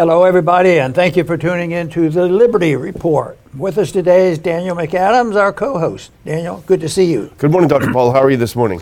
Hello, everybody, and thank you for tuning in to the Liberty Report. With us today is Daniel McAdams, our co host. Daniel, good to see you. Good morning, Dr. Paul. How are you this morning?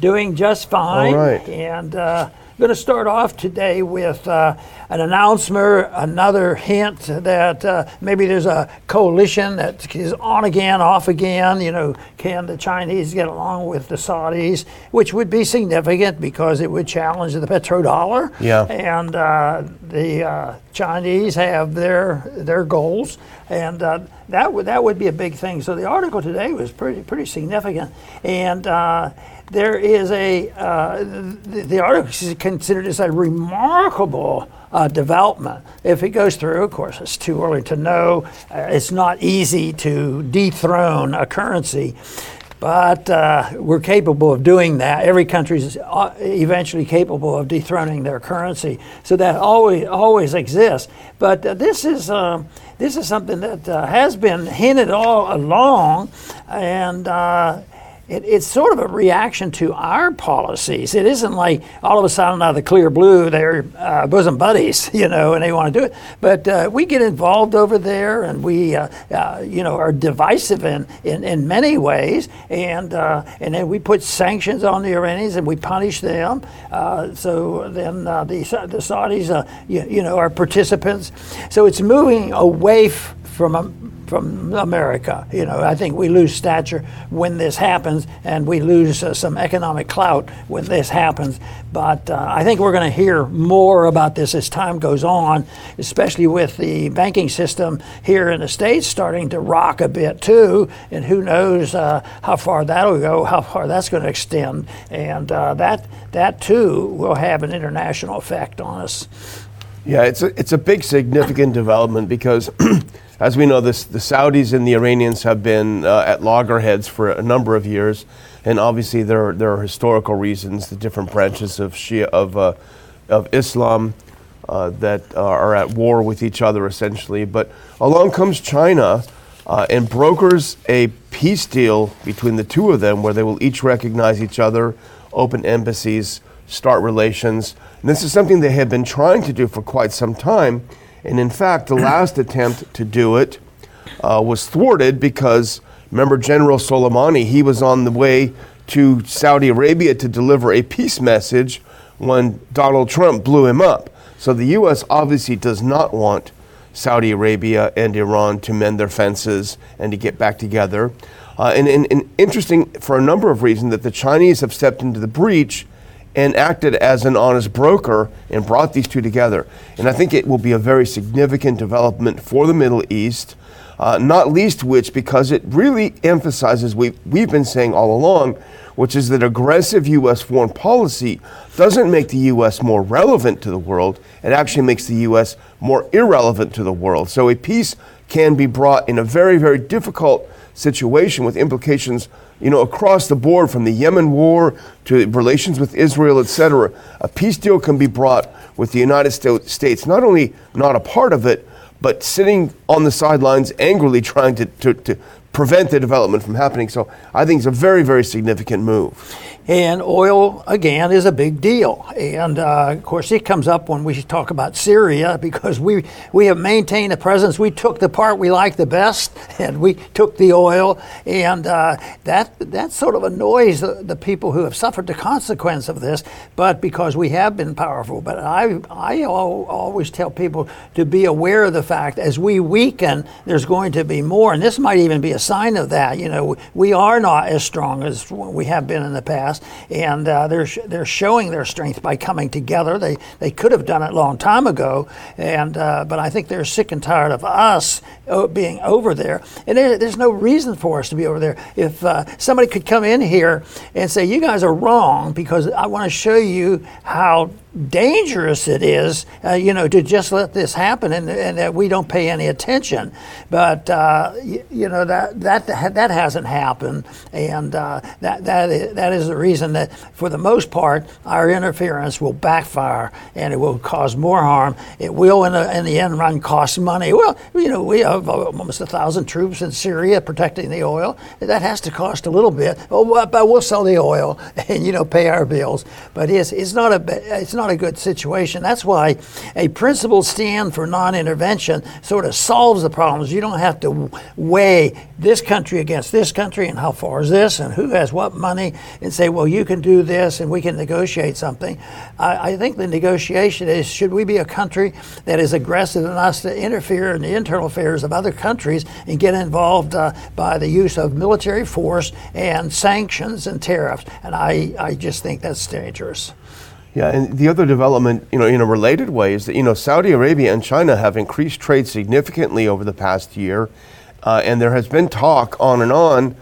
Doing just fine. All right. And uh, going to start off today with uh, an announcement, another hint that uh, maybe there's a coalition that is on again, off again. You know, can the Chinese get along with the Saudis, which would be significant because it would challenge the petrodollar. Yeah. And uh, the uh, Chinese have their their goals, and uh, that would that would be a big thing. So the article today was pretty pretty significant, and uh, there is a uh, the, the, article is considered as a remarkable uh, development. If it goes through, of course, it's too early to know. Uh, it's not easy to dethrone a currency. But uh, we're capable of doing that. Every country is uh, eventually capable of dethroning their currency, so that always always exists. But uh, this is um, this is something that has been hinted all along, and it, it's sort of a reaction to our policies. It isn't like all of a sudden out of the clear blue they're uh, bosom buddies, you know, and they want to do it. But uh, we get involved over there, and we, uh, uh you know, are divisive in, in, in many ways, and uh, and then we put sanctions on the Iranians and we punish them. Uh, so then the the Saudis, you, you, know, are participants. So it's moving away f- from from America. You know, I think we lose stature when this happens, and we lose uh, some economic clout when this happens. But uh, I think we're going to hear more about this as time goes on, especially with the banking system here in the states starting to rock a bit too. And who knows uh, how far that'll go, how far that's going to extend, and uh, that that too will have an international effect on us. Yeah, it's a, it's a big significant development because. As we know, this, the Saudis and the Iranians have been uh, at loggerheads for a number of years, and obviously there, there are historical reasons, the different branches of Shia of, uh, of Islam uh, that are at war with each other essentially. But along comes China uh, and brokers a peace deal between the two of them, where they will each recognize each other, open embassies, start relations. And this is something they have been trying to do for quite some time. And in fact, the last attempt to do it uh, was thwarted because remember General Soleimani, he was on the way to Saudi Arabia to deliver a peace message when Donald Trump blew him up. So the U.S. obviously does not want Saudi Arabia and Iran to mend their fences and to get back together. Uh, and, and, and interesting for a number of reasons that the Chinese have stepped into the breach and acted as an honest broker and brought these two together. And I think it will be a very significant development for the Middle East, uh, not least which because it really emphasizes what we've been saying all along, which is that aggressive U.S. foreign policy doesn't make the U.S. more relevant to the world. It actually makes the U.S. more irrelevant to the world. So a peace can be brought in a very, very difficult situation with implications you know, across the board from the Yemen war to relations with Israel, etc. A peace deal can be brought with the United States, not only not a part of it, but sitting on the sidelines angrily trying to, to, to prevent the development from happening. So I think it's a very, very significant move. And oil, again, is a big deal. And uh, of course, it comes up when we talk about Syria because we, we have maintained a presence. We took the part we like the best and we took the oil. And uh, that, that sort of annoys the, the people who have suffered the consequence of this, but because we have been powerful. But I, I always tell people to be aware of the fact as we weaken, there's going to be more. And this might even be a sign of that. You know, we are not as strong as we have been in the past and uh, they're sh- they're showing their strength by coming together. They they could have done it a long time ago, and uh, but I think they're sick and tired of us uh, being over there, and there, there's no reason for us to be over there. If uh, somebody could come in here and say you guys are wrong because I want to show you how dangerous it is, uh, you know, to just let this happen and, and, that we don't pay any attention. But uh, you, you, know that that that hasn't happened, and uh, that that is, that is the reason that for the most part our interference will backfire and it will cause more harm. It will in the, in the end run cost money. Well, you know, we have almost a thousand troops in Syria protecting the oil. That has to cost a little bit. Oh, but we'll sell the oil and you know pay our bills. But it's it's not a it's not not a good situation. That's why a principled stand for non-intervention sort of solves the problems. You don't have to weigh this country against this country and how far is this and who has what money and say, well, you can do this and we can negotiate something. I, I think the negotiation is should we be a country that is aggressive enough to interfere in the internal affairs of other countries and get involved uh, by the use of military force and sanctions and tariffs? And I, I just think that's dangerous. Yeah, and the other development, you know, in a related way, is that you know Saudi Arabia and China have increased trade significantly over the past year, uh, and there has been talk on and on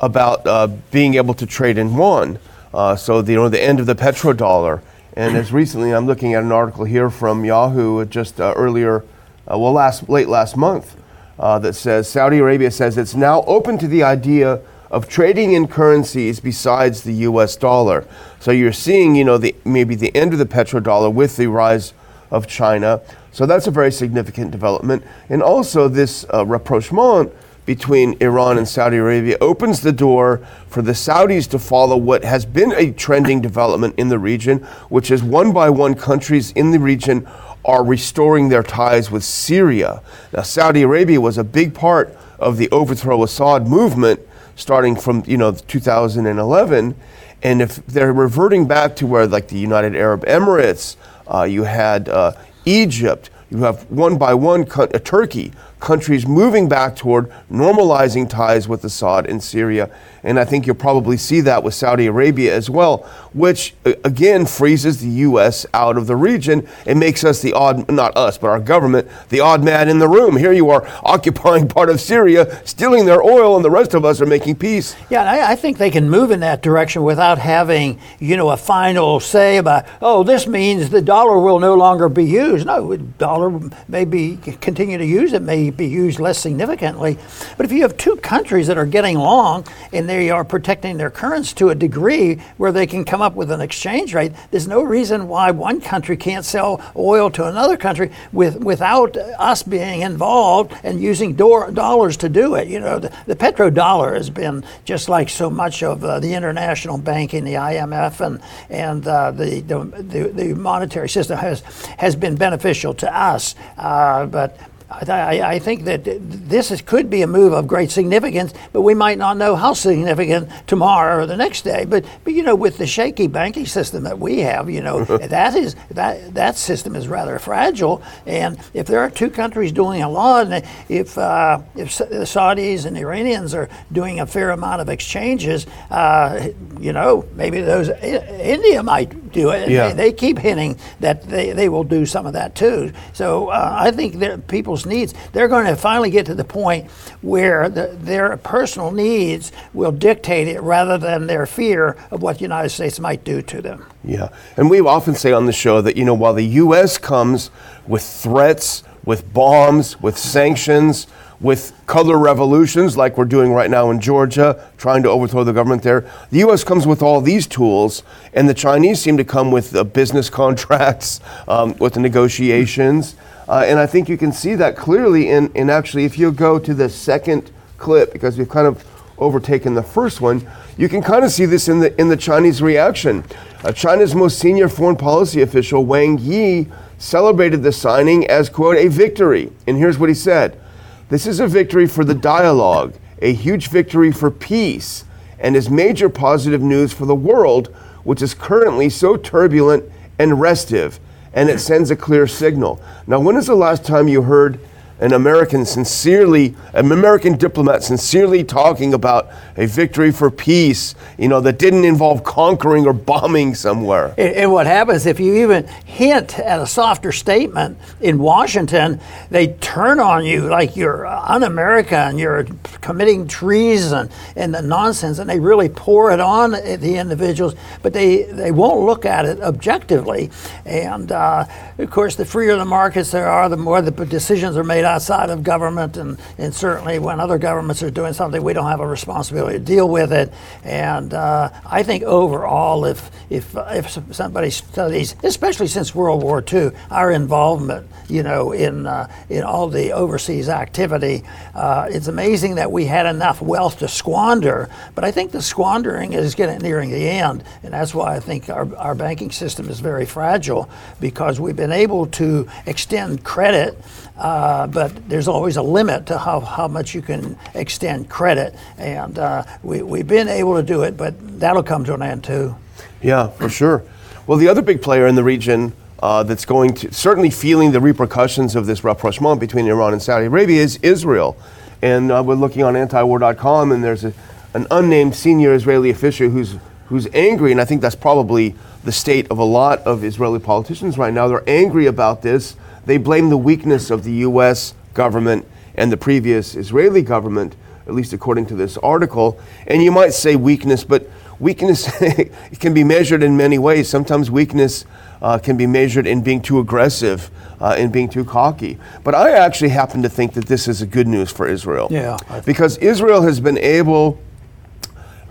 about uh, being able to trade in yuan. Uh, so the, you know the end of the petrodollar. And as recently, I'm looking at an article here from Yahoo just uh, earlier, uh, well, last late last month, uh, that says Saudi Arabia says it's now open to the idea of trading in currencies besides the U.S. dollar. So you're seeing, you know, the, maybe the end of the petrodollar with the rise of China. So that's a very significant development. And also this uh, rapprochement between Iran and Saudi Arabia opens the door for the Saudis to follow what has been a trending development in the region, which is one by one countries in the region are restoring their ties with Syria. Now, Saudi Arabia was a big part of the overthrow Assad movement starting from you know 2011, and if they're reverting back to where like the United Arab Emirates, uh, you had uh, Egypt, you have one by one co- uh, Turkey, countries moving back toward normalizing ties with Assad in Syria. And I think you'll probably see that with Saudi Arabia as well, which again freezes the U.S. out of the region and makes us the odd, not us, but our government, the odd man in the room. Here you are occupying part of Syria, stealing their oil, and the rest of us are making peace. Yeah, I, I think they can move in that direction without having, you know, a final say about, oh, this means the dollar will no longer be used. No, dollar may be continue to use it, may be used less significantly. But if you have two countries that are getting along and they are protecting their currency to a degree where they can come up with an exchange rate, there's no reason why one country can't sell oil to another country with, without us being involved and using do- dollars to do it. You know, the, the petrodollar has been just like so much of uh, the international banking, the IMF, and and uh, the, the, the monetary system has has been beneficial to us. Uh, but I, I, think that this is, could be a move of great significance, but we might not know how significant tomorrow or the next day. But, but you know, with the shaky banking system that we have, you know, that is that that system is rather fragile. And if there are two countries doing a lot, and if uh, if the Saudis and the Iranians are doing a fair amount of exchanges, uh, you know, maybe those India might do it. Yeah. They, they, keep hinting that they, they will do some of that too. So uh, I think that people's needs, they're going to finally get to the point where the, their personal needs will dictate it rather than their fear of what the United States might do to them. Yeah. And we often say on the show that, you know, while the U.S. comes with threats, with bombs, with sanctions, with color revolutions like we're doing right now in Georgia, trying to overthrow the government there. The U.S. comes with all these tools, and the Chinese seem to come with the business contracts, um, with the negotiations. Uh, and I think you can see that clearly in, in actually, if you go to the second clip, because we've kind of overtaken the first one, you can kind of see this in the, in the Chinese reaction. Uh, China's most senior foreign policy official, Wang Yi, celebrated the signing as, quote, a victory. And here's what he said This is a victory for the dialogue, a huge victory for peace, and is major positive news for the world, which is currently so turbulent and restive and it sends a clear signal. Now, when is the last time you heard an American sincerely, an American diplomat sincerely talking about a victory for peace, you know, that didn't involve conquering or bombing somewhere. And, what happens if you even hint at a softer statement in Washington, they turn on you like you're un-American, you're committing treason and the nonsense, and they really pour it on the individuals, but they, they won't look at it objectively. And uh, of course, the freer the markets there are, the more the decisions are made outside of government, and, and certainly when other governments are doing something, we don't have a responsibility to deal with it. And uh, I think overall, if if if somebody studies, especially since World War II, our involvement, you know, in uh, in all the overseas activity, uh, it's amazing that we had enough wealth to squander. But I think the squandering is getting nearing the end, and that's why I think our, our banking system is very fragile because we've been able to extend credit, uh, but there's always a limit to how, how much you can extend credit. And uh, we, we've been able to do it, but that'll come to an end too. Yeah, for sure. Well, the other big player in the region uh, that's going to certainly feeling the repercussions of this rapprochement between Iran and Saudi Arabia is Israel. And uh, we're looking on antiwar.com, and there's a, an unnamed senior Israeli official who's who's angry, and I think that's probably the state of a lot of Israeli politicians right now. They're angry about this. They blame the weakness of the U.S. government and the previous Israeli government, at least according to this article. And you might say weakness, but weakness can be measured in many ways. Sometimes weakness uh, can be measured in being too aggressive, uh, in being too cocky. But I actually happen to think that this is a good news for Israel. Yeah. Because Israel has been able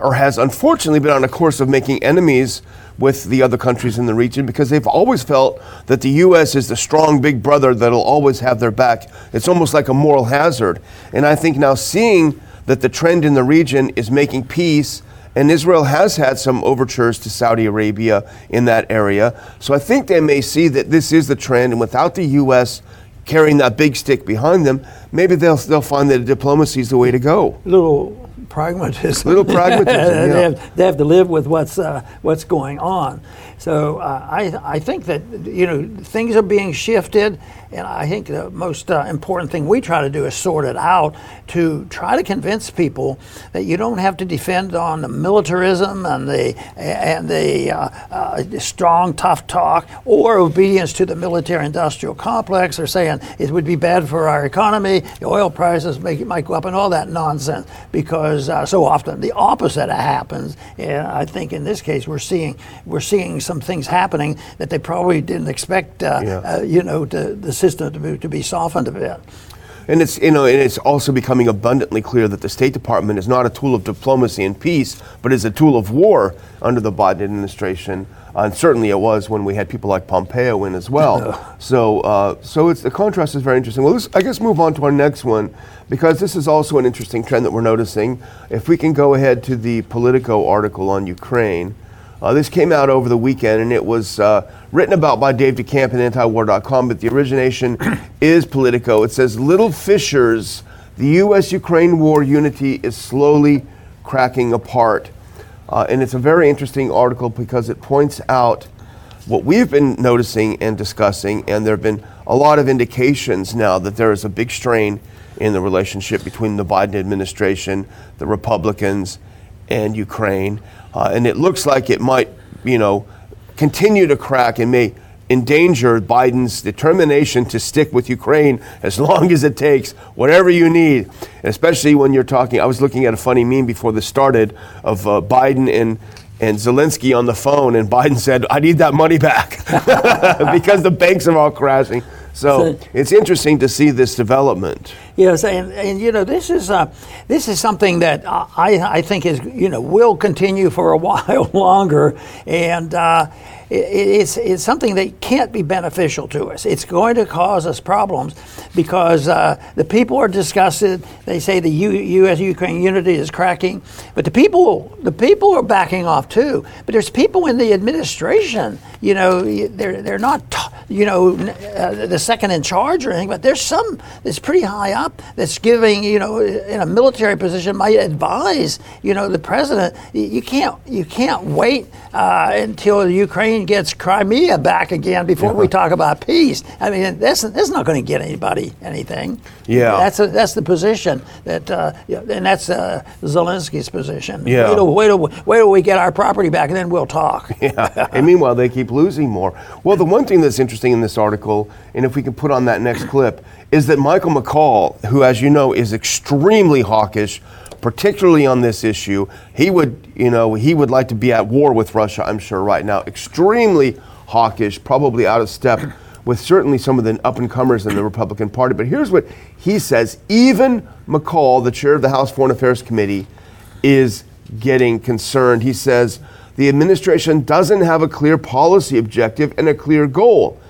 or has unfortunately been on a course of making enemies with the other countries in the region because they've always felt that the U.S. is the strong big brother that'll always have their back. It's almost like a moral hazard. And I think now seeing that the trend in the region is making peace, and Israel has had some overtures to Saudi Arabia in that area. So I think they may see that this is the trend, and without the U.S. carrying that big stick behind them, maybe they'll, they'll find that diplomacy is the way to go. Little pragmatism. Little pragmatism. yeah. they, have, they, have, to live with what's uh, what's going on. So uh, I I think that you know things are being shifted, and I think the most uh, important thing we try to do is sort it out to try to convince people that you don't have to defend on the militarism and the and the uh, uh, strong tough talk or obedience to the military-industrial complex or saying it would be bad for our economy, the oil prices make, might go up, and all that nonsense because uh, so often the opposite happens. And I think in this case we're seeing we're seeing some things happening that they probably didn't expect. Uh, yeah. uh, you know, to, the system to be, to be softened a bit. And it's you know, and it's also becoming abundantly clear that the State Department is not a tool of diplomacy and peace, but is a tool of war under the Biden administration. Uh, and certainly it was when we had people like Pompeo in as well. so, uh, so it's the contrast is very interesting. Well, let's, I guess move on to our next one because this is also an interesting trend that we're noticing. If we can go ahead to the Politico article on Ukraine. Uh, this came out over the weekend, and it was uh, written about by Dave DeCamp at antiwar.com, but the origination is Politico. It says, Little fissures, the U.S. Ukraine war unity is slowly cracking apart. Uh, and it's a very interesting article because it points out what we've been noticing and discussing, and there have been a lot of indications now that there is a big strain in the relationship between the Biden administration, the Republicans, and Ukraine. Uh, and it looks like it might, you know, continue to crack and may endanger Biden's determination to stick with Ukraine as long as it takes, whatever you need. And especially when you're talking, I was looking at a funny meme before this started of uh, Biden and and Zelensky on the phone, and Biden said, "I need that money back because the banks are all crashing." So, so, it's interesting to see this development. Yes, and, and you know this is uh, this is something that I I think is you know will continue for a while longer, and. Uh, it's, it's something that can't be beneficial to us. It's going to cause us problems because uh, the people are disgusted. They say the U- U.S. Ukraine unity is cracking, but the people the people are backing off too. But there's people in the administration. You know, they're they're not you know uh, the second in charge or anything, but there's some that's pretty high up that's giving you know in a military position might advise you know the president. You can't you can't wait uh, until Ukraine gets Crimea back again before yeah. we talk about peace. I mean, that's that's not going to get anybody anything. Yeah, that's a, that's the position that, uh, and that's uh, Zelensky's position. Yeah, wait till, wait, till, wait till we get our property back, and then we'll talk. Yeah, and meanwhile they keep losing more. Well, the one thing that's interesting in this article, and if we can put on that next clip, is that Michael McCaul, who, as you know, is extremely hawkish particularly on this issue. He would, you know, he would like to be at war with Russia, I'm sure, right now. Extremely hawkish, probably out of step with certainly some of the up and comers in the Republican Party. But here's what he says even McCaul, the chair of the House Foreign Affairs Committee, is getting concerned. He says the administration doesn't have a clear policy objective and a clear goal.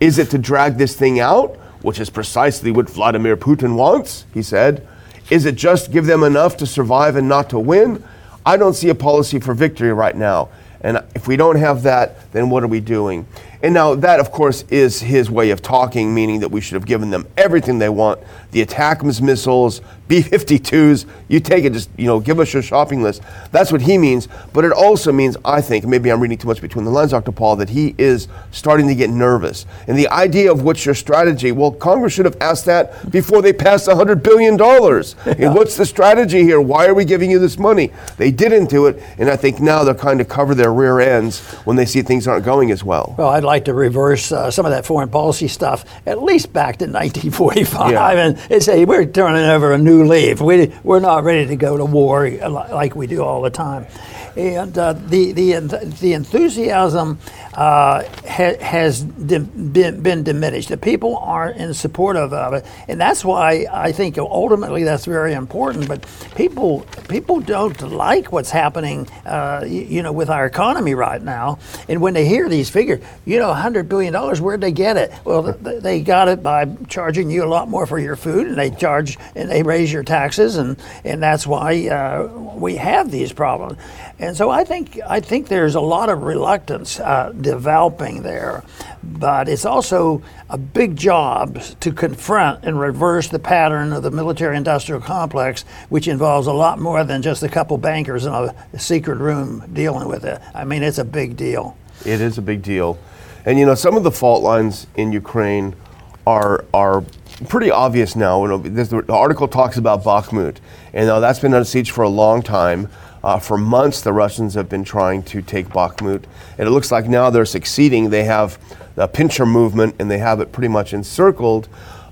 Is it to drag this thing out, which is precisely what Vladimir Putin wants? He said. Is it just give them enough to survive and not to win? I don't see a policy for victory right now. And if we don't have that, then what are we doing? And now that, of course, is his way of talking, meaning that we should have given them everything they want: the ATACMS missiles, B-52s. You take it, just you know, give us your shopping list. That's what he means. But it also means, I think, maybe I'm reading too much between the lines, Dr. Paul, that he is starting to get nervous. And the idea of what's your strategy? Well, Congress should have asked that before they passed 100 billion dollars. Yeah. what's the strategy here? Why are we giving you this money? They didn't do it, and I think now they're kind of cover their rear ends when they see things aren't going as well. Well, I'd like to reverse uh, some of that foreign policy stuff, at least back to 1945, yeah. and, say we're turning over a new leaf. We, we're not ready to go to war like we do all the time. And uh, the, the, the enthusiasm uh, ha- has been, been diminished. The people aren't in support of it, and that's why I think ultimately that's very important. But people people don't like what's happening, uh, you, you, know, with our economy right now. And when they hear these figures, you know, hundred billion dollars, where'd they get it? Well, they got it by charging you a lot more for your food, and they charge and they raise your taxes, and and that's why uh, we have these problems. And so I think I think there's a lot of reluctance uh, developing there, but it's also a big job to confront and reverse the pattern of the military-industrial complex, which involves a lot more than just a couple bankers in a secret room dealing with it. I mean, it's a big deal. It is a big deal, and you know some of the fault lines in Ukraine are are pretty obvious now. The article talks about Bakhmut, and uh, that's been under siege for a long time. Uh, for months, the Russians have been trying to take Bakhmut, and it looks like now they're succeeding. They have the pincher movement, and they have it pretty much encircled.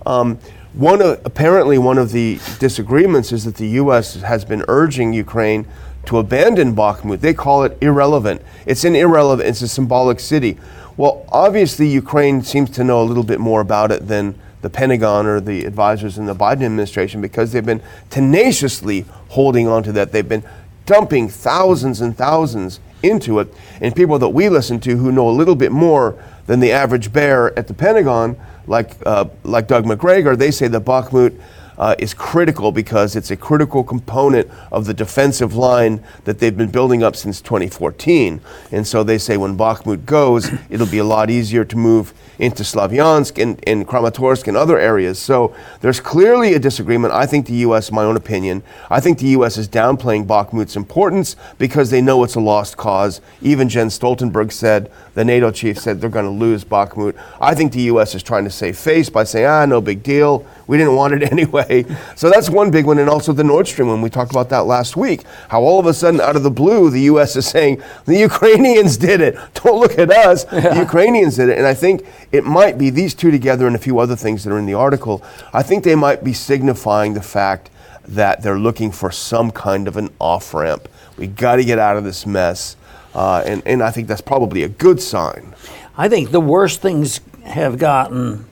Um, one apparently, one of the disagreements is that the U.S. has been urging Ukraine to abandon Bakhmut. They call it irrelevant. It's an irrelevant. It's a symbolic city. Well, obviously, Ukraine seems to know a little bit more about it than the Pentagon or the advisors in the Biden administration because they've been tenaciously holding on to that. They've been dumping thousands and thousands into it. And people that we listen to who know a little bit more than the average bear at the Pentagon, like, uh, like Doug Macgregor, they say that Bakhmut uh, is critical because it's a critical component of the defensive line that they've been building up since 2014. And so they say when Bakhmut goes, it'll be a lot easier to move into Slavyansk and, and Kramatorsk and other areas. So there's clearly a disagreement. I think the U.S., my own opinion, I think the U.S. is downplaying Bakhmut's importance because they know it's a lost cause. Even Jens Stoltenberg said, the NATO chief said they're going to lose Bakhmut. I think the U.S. is trying to save face by saying, ah, no big deal. We didn't want it anyway. So that's one big one. And also the Nord Stream one. We talked about that last week. How all of a sudden, out of the blue, the U.S. is saying, the Ukrainians did it. Don't look at us. Yeah. The Ukrainians did it. And I think it might be these two together and a few other things that are in the article. I think they might be signifying the fact that they're looking for some kind of an off ramp. We got to get out of this mess. Uh, and, and I think that's probably a good sign. I think the worst things have gotten,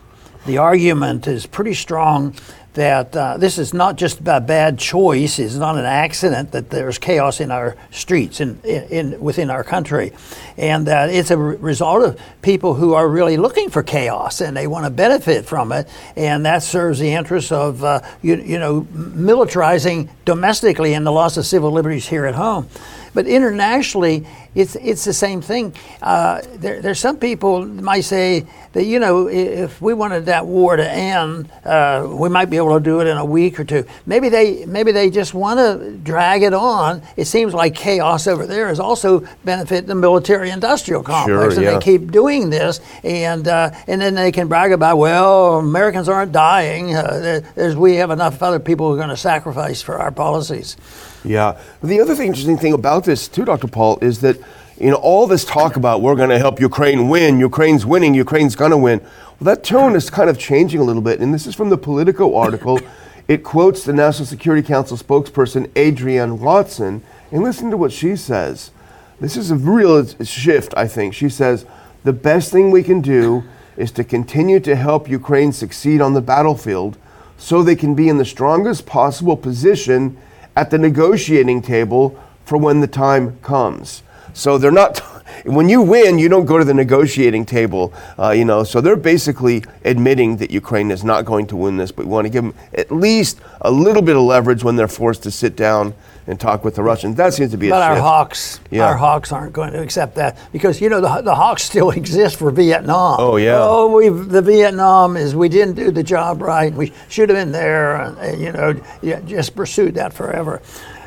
the argument is pretty strong that uh, this is not just a bad choice, it's not an accident that there's chaos in our streets and in, in within our country. And uh, it's a re- result of people who are really looking for chaos and they want to benefit from it. And that serves the interests of, uh, you, you know, militarizing domestically and the loss of civil liberties here at home. But internationally, it's it's the same thing. Uh, there, there's some people might say that you know if we wanted that war to end, uh, we might be able to do it in a week or two. Maybe they maybe they just want to drag it on. It seems like chaos over there is also benefit the military-industrial complex, sure, yeah. and they keep doing this, and uh, and then they can brag about well Americans aren't dying. Uh, there's we have enough other people who are going to sacrifice for our policies. Yeah. The other thing, interesting thing about this too, Dr. Paul, is that you know all this talk about we're going to help Ukraine win, Ukraine's winning, Ukraine's going to win. Well, that tone is kind of changing a little bit, and this is from the Politico article. it quotes the National Security Council spokesperson Adrienne Watson, and listen to what she says. This is a real shift, I think. She says the best thing we can do is to continue to help Ukraine succeed on the battlefield so they can be in the strongest possible position at the negotiating table for when the time comes. So they're not. When you win, you don't go to the negotiating table, uh, you know. So they're basically admitting that Ukraine is not going to win this, but we want to give them at least a little bit of leverage when they're forced to sit down and talk with the Russians. That seems to be. But a our shift. hawks, Yeah. our hawks aren't going to accept that because you know the, the hawks still exist for Vietnam. Oh, yeah. Oh, we the Vietnam is we didn't do the job right. We should have been there, and, and, you know, yeah, just pursued that forever.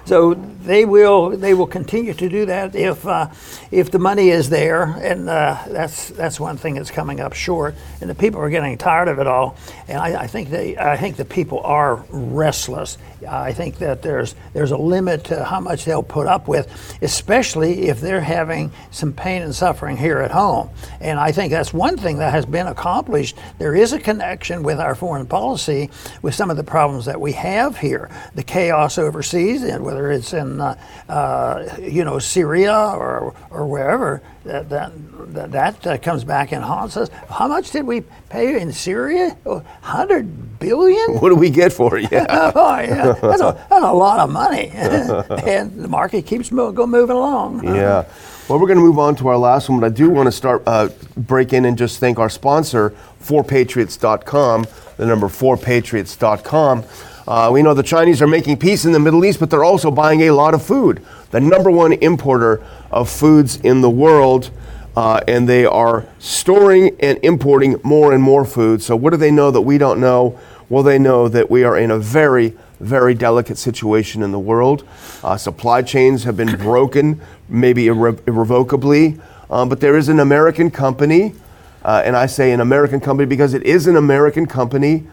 So they will they will continue to do that if uh, if the money is there, and uh, that's that's one thing that's coming up short, and the people are getting tired of it all. And I, I think they I think the people are restless. I think that there's there's a limit to how much they'll put up with, especially if they're having some pain and suffering here at home. And I think that's one thing that has been accomplished. There is a connection with our foreign policy with some of the problems that we have here, the chaos overseas, and whether it's in uh, uh, you know Syria or or wherever. That that that, that uh, comes back and haunts us. How much did we pay in Syria? Hundred billion. What do we get for it? Yeah. Oh, yeah. That's a, that's a lot of money. and the market keeps mo- go moving along. Yeah. Well, we're going to move on to our last one, but I do want to start uh, break in and just thank our sponsor, 4patriots.com, the number 4patriots.com. Uh, we know the Chinese are making peace in the Middle East, but they're also buying a lot of food. The number one importer of foods in the world, uh, and they are storing and importing more and more food. So, what do they know that we don't know? Well, they know that we are in a very, very delicate situation in the world. Uh, supply chains have been broken, maybe irre- irrevocably, um, but there is an American company, uh, and I say an American company because it is an American company.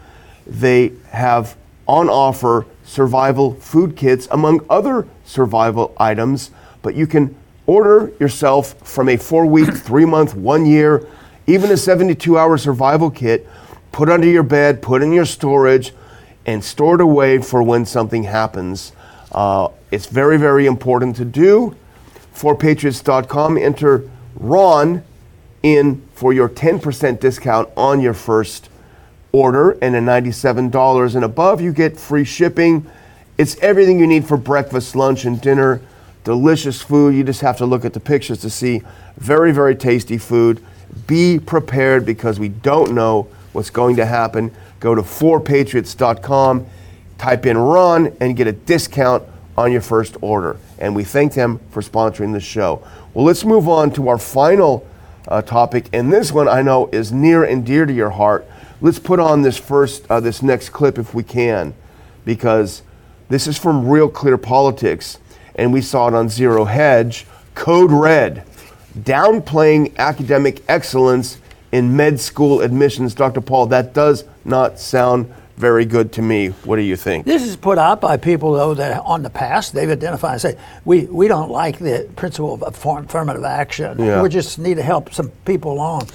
They have on offer survival food kits, among other survival items, but you can order yourself from a four week, three month, one year, even a 72 hour survival kit, put under your bed, put in your storage, and store it away for when something happens. Uh, it's very, very important to do. 4patriots.com, enter Ron in for your 10% discount on your first order, and at $97 and above, you get free shipping. It's everything you need for breakfast, lunch, and dinner. Delicious food. You just have to look at the pictures to see very, very tasty food. Be prepared because we don't know what's going to happen. Go to 4patriots.com, type in Ron, and get a discount on your first order. And we thank them for sponsoring the show. Well, let's move on to our final uh, topic, and this one I know is near and dear to your heart. Let's put on this first, uh, this next clip if we can, because this is from Real Clear Politics, and we saw it on Zero Hedge. Code Red, downplaying academic excellence in med school admissions. Dr. Paul, that does not sound very good to me. What do you think? This is put out by people, though, that on the past they've identified and say, we, we don't like the principle of affirmative action. Yeah. We just need to help some people along.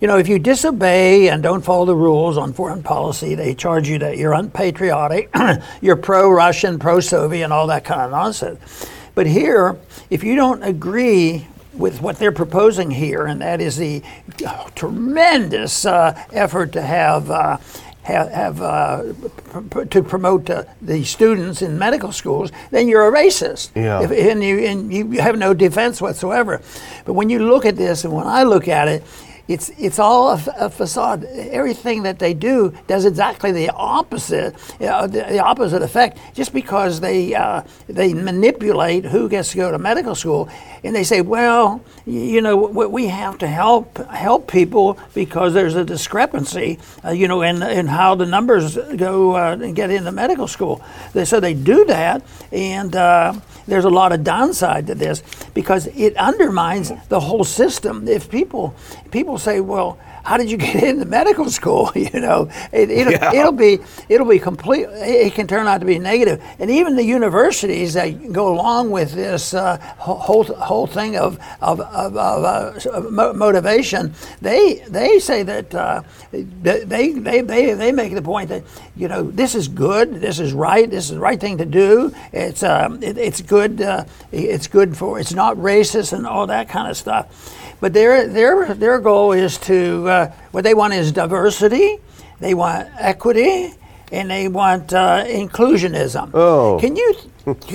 You know, if you disobey and don't follow the rules on foreign policy, they charge you that you're unpatriotic, you're pro Russian, pro Soviet, and all that kind of nonsense. But here, if you don't agree with what they're proposing here, and that is the uh, tremendous uh, effort to have. Uh, have, have uh, pr- pr- to promote uh, the students in medical schools, then you're a racist. Yeah. If, and, you, and you have no defense whatsoever. But when you look at this, and when I look at it, it's it's all a facade. Everything that they do does exactly the opposite, know, the, the opposite effect. Just because they uh, they manipulate who gets to go to medical school, and they say, well, you know, we have to help help people because there's a discrepancy, uh, you know, in in how the numbers go uh, and get into medical school. They, so they do that, and uh, there's a lot of downside to this because it undermines the whole system. If people people say, well, how did you get into medical school? You know, it, it'll, Yeah. it'll be it'll be complete. It can turn out to be negative, and even the universities that go along with this uh, whole whole thing of of, of, of uh, motivation, they they say that uh, they, they they they they make the point that you know this is good, this is right, this is the right thing to do. It's um, it, it's good. Uh, it's good for. It's not racist and all that kind of stuff. But their their their goal is to uh, what they want is diversity, they want equity, and they want uh, inclusionism. Oh. Can you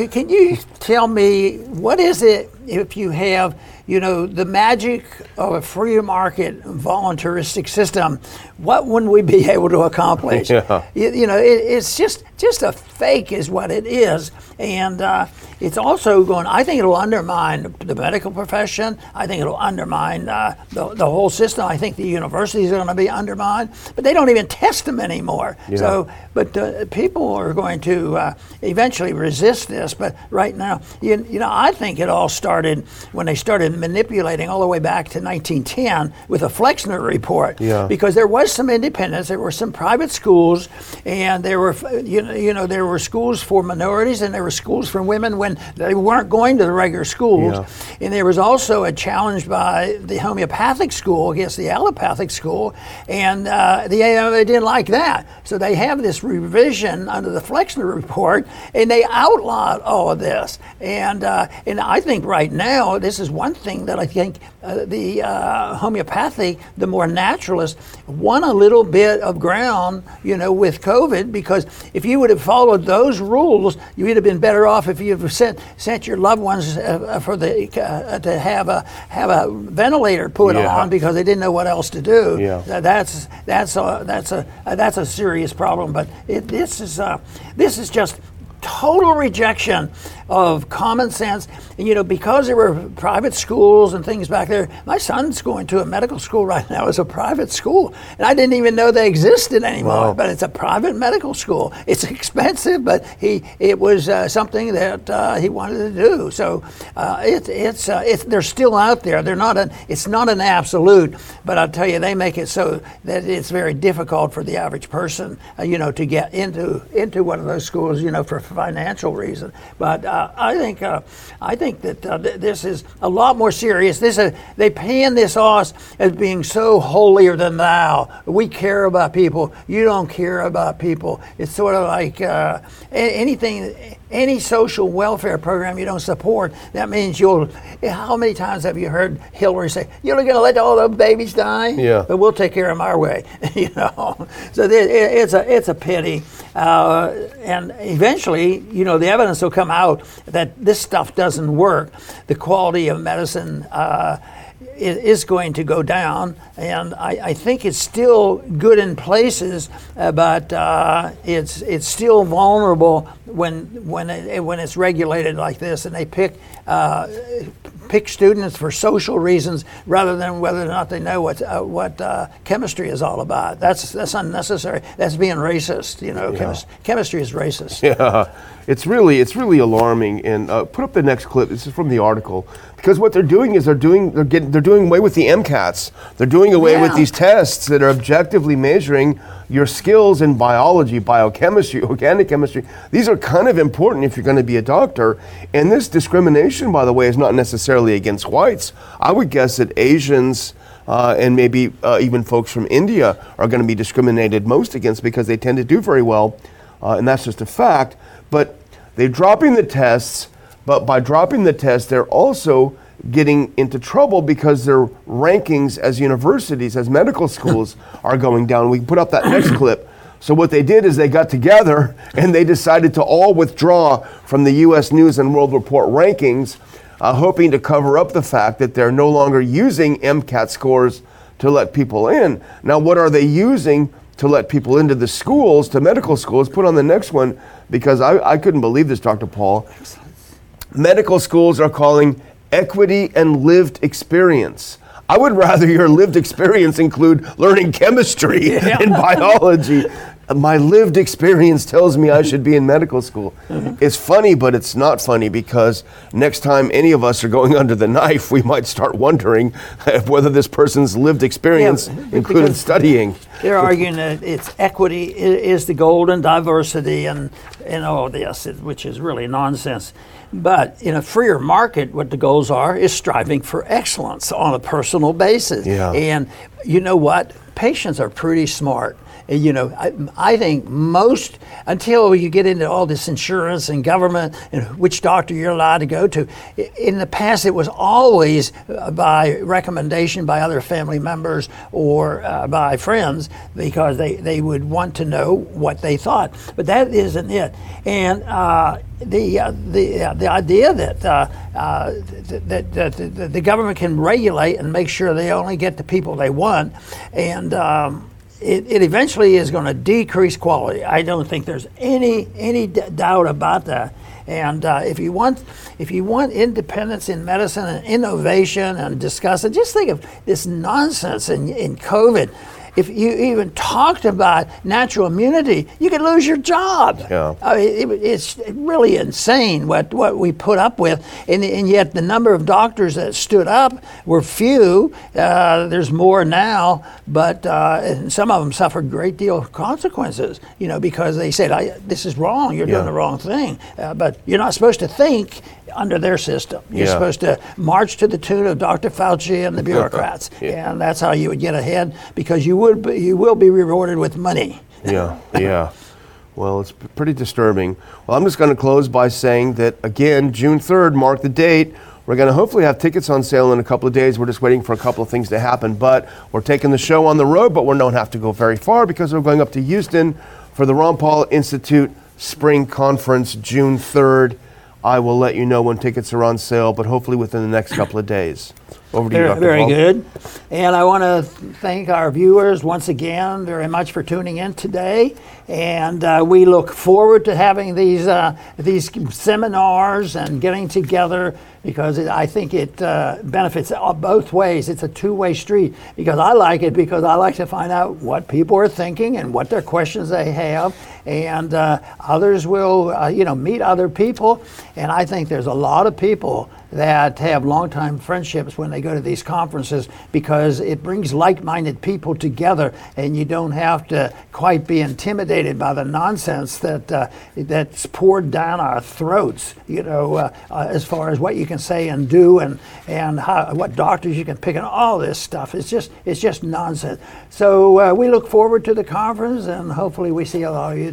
can you tell me what is it if you have you know the magic of a free market voluntaristic system? What wouldn't we be able to accomplish? Yeah. You, you know, it, it's just just a fake is what it is, and uh, it's also going. I think it'll undermine the medical profession. I think it'll undermine uh, the, the whole system. I think the universities are going to be undermined, but they don't even test them anymore. Yeah. So, but uh, people are going to uh, eventually resist this. But right now, you, you know, I think it all started when they started manipulating all the way back to 1910 with the Flexner report. Yeah. Because there was some independence, there were some private schools, and there were you know you know there were schools for minorities and there were schools for women when they weren't going to the regular schools. Yeah. And there was also a challenge by the homeopathic school against the allopathic school, and uh, the AMA didn't like that. So they have this revision under the Flexner report, and they outlawed all of this. And uh, and I think right now this is one thing that I think uh, the uh, homeopathic, the more naturalist, won a little bit of ground, you know, with COVID because if you would have followed those rules, you would have been better off if you have sent sent your loved ones uh, for the uh, to have a have a ventilator put Yeah. on because they didn't know what else to do. Yeah. That's that's a that's a uh, that's a serious problem. But it, this is uh, this is just total rejection of common sense. And you know, because there were private schools and things back there, my son's going to a medical school right now. It's a private school, and I didn't even know they existed anymore. Wow. But it's a private medical school. It's expensive, but he it was uh, something that uh, he wanted to do. So uh, it, it's uh, it's they're still out there. They're not an it's not an absolute, but I'll tell you, they make it so that it's very difficult for the average person, uh, you know, to get into into one of those schools, you know, for financial reason. But uh, I think uh, I think that uh, th- this is a lot more serious. This is, they pan this off as being so holier than thou. We care about people. You don't care about people. It's sort of like uh, anything. Any social welfare program you don't support, that means you'll. How many times have you heard Hillary say, "You're going to let all the babies die"? Yeah. But we'll take care of them our way, you know. So it's a it's a pity, uh, and eventually, you know, the evidence will come out that this stuff doesn't work. The quality of medicine. Uh, i- is going to go down, and I, I think it's still good in places, uh, but uh, it's it's still vulnerable when when it, when it's regulated like this, and they pick uh, pick students for social reasons rather than whether or not they know what uh, what uh, chemistry is all about. That's that's unnecessary. That's being racist. You know, chemis- chemistry is racist. Yeah, it's really it's really alarming. And uh, put up the next clip. This is from the article because what they're doing is they're doing they're getting they're doing away with the MCATs. They're doing away with these tests that are objectively measuring your skills in biology, biochemistry, organic chemistry. These are kind of important if you're going to be a doctor. And this discrimination, by the way, is not necessarily against whites. I would guess that Asians. Uh, and maybe uh, even folks from India are going to be discriminated most against because they tend to do very well uh, and that's just a fact. But they're dropping the tests, but by dropping the tests, they're also getting into trouble because their rankings as universities, as medical schools, are going down. We can put up that next clip. So what they did is they got together and they decided to all withdraw from the U.S. News and World Report rankings, uh, hoping to cover up the fact that they're no longer using MCAT scores to let people in. Now, what are they using to let people into the schools, to medical schools? Put on the next one because I, I couldn't believe this, Dr. Paul. Medical schools are calling equity and lived experience. I would rather your lived experience include learning chemistry and biology. My lived experience tells me I should be in medical school. Mm-hmm. It's funny, but it's not funny because next time any of us are going under the knife, we might start wondering whether this person's lived experience Yeah, included studying. They're arguing that it's equity is the golden diversity and, and all this, which is really nonsense. But in a freer market, what the goals are is striving for excellence on a personal basis. Yeah. And you know what? Patients are pretty smart. You know, I, I think most until you get into all this insurance and government and which doctor you're allowed to go to. In the past, it was always uh, by recommendation by other family members or uh, by friends because they, they would want to know what they thought. But that isn't it. And uh, the uh, the uh, the idea that uh, uh, th- that, that the, the government can regulate and make sure they only get the people they want, and um, it, it eventually is going to decrease quality. I don't think there's any any d- doubt about that. And uh, if you want if you want independence in medicine and innovation and discuss it, just think of this nonsense in, in COVID. If you even talked about natural immunity, you could lose your job. Yeah. I mean, it, it's really insane what, what we put up with, and, and yet the number of doctors that stood up were few. Uh, there's more now, but uh, and some of them suffered a great deal of consequences, you know, because they said, I, "This is wrong. You're Yeah. doing the wrong thing." Uh, but you're not supposed to think under their system. You're Yeah. supposed to march to the tune of Dr. Fauci and the bureaucrats, Yeah. and that's how you would get ahead because you would be, you will be rewarded with money. Yeah, yeah. Well, it's pretty disturbing. Well, I'm just going to close by saying that, again, June 3rd, mark the date. We're going to hopefully have tickets on sale in a couple of days. We're just waiting for a couple of things to happen. But we're taking the show on the road, but we don't have to go very far because we're going up to Houston for the Ron Paul Institute Spring Conference, June 3rd. I will let you know when tickets are on sale, but hopefully within the next couple of days. Over to you, Very, Dr. very Paul. good. And I want to thank our viewers once again very much for tuning in today. And uh, we look forward to having these uh, these seminars and getting together because it, I think it uh, benefits both ways. It's a two-way street because I like it because I like to find out what people are thinking and what their questions they have, and uh, others will uh, you know meet other people. And I think there's a lot of people that have longtime friendships when they go to these conferences because it brings like-minded people together and you don't have to quite be intimidated by the nonsense that uh, that's poured down our throats you know uh, uh, as far as what you can say and do and and how, what doctors you can pick and all this stuff it's just it's just nonsense so uh, we look forward to the conference and hopefully we see a lot of you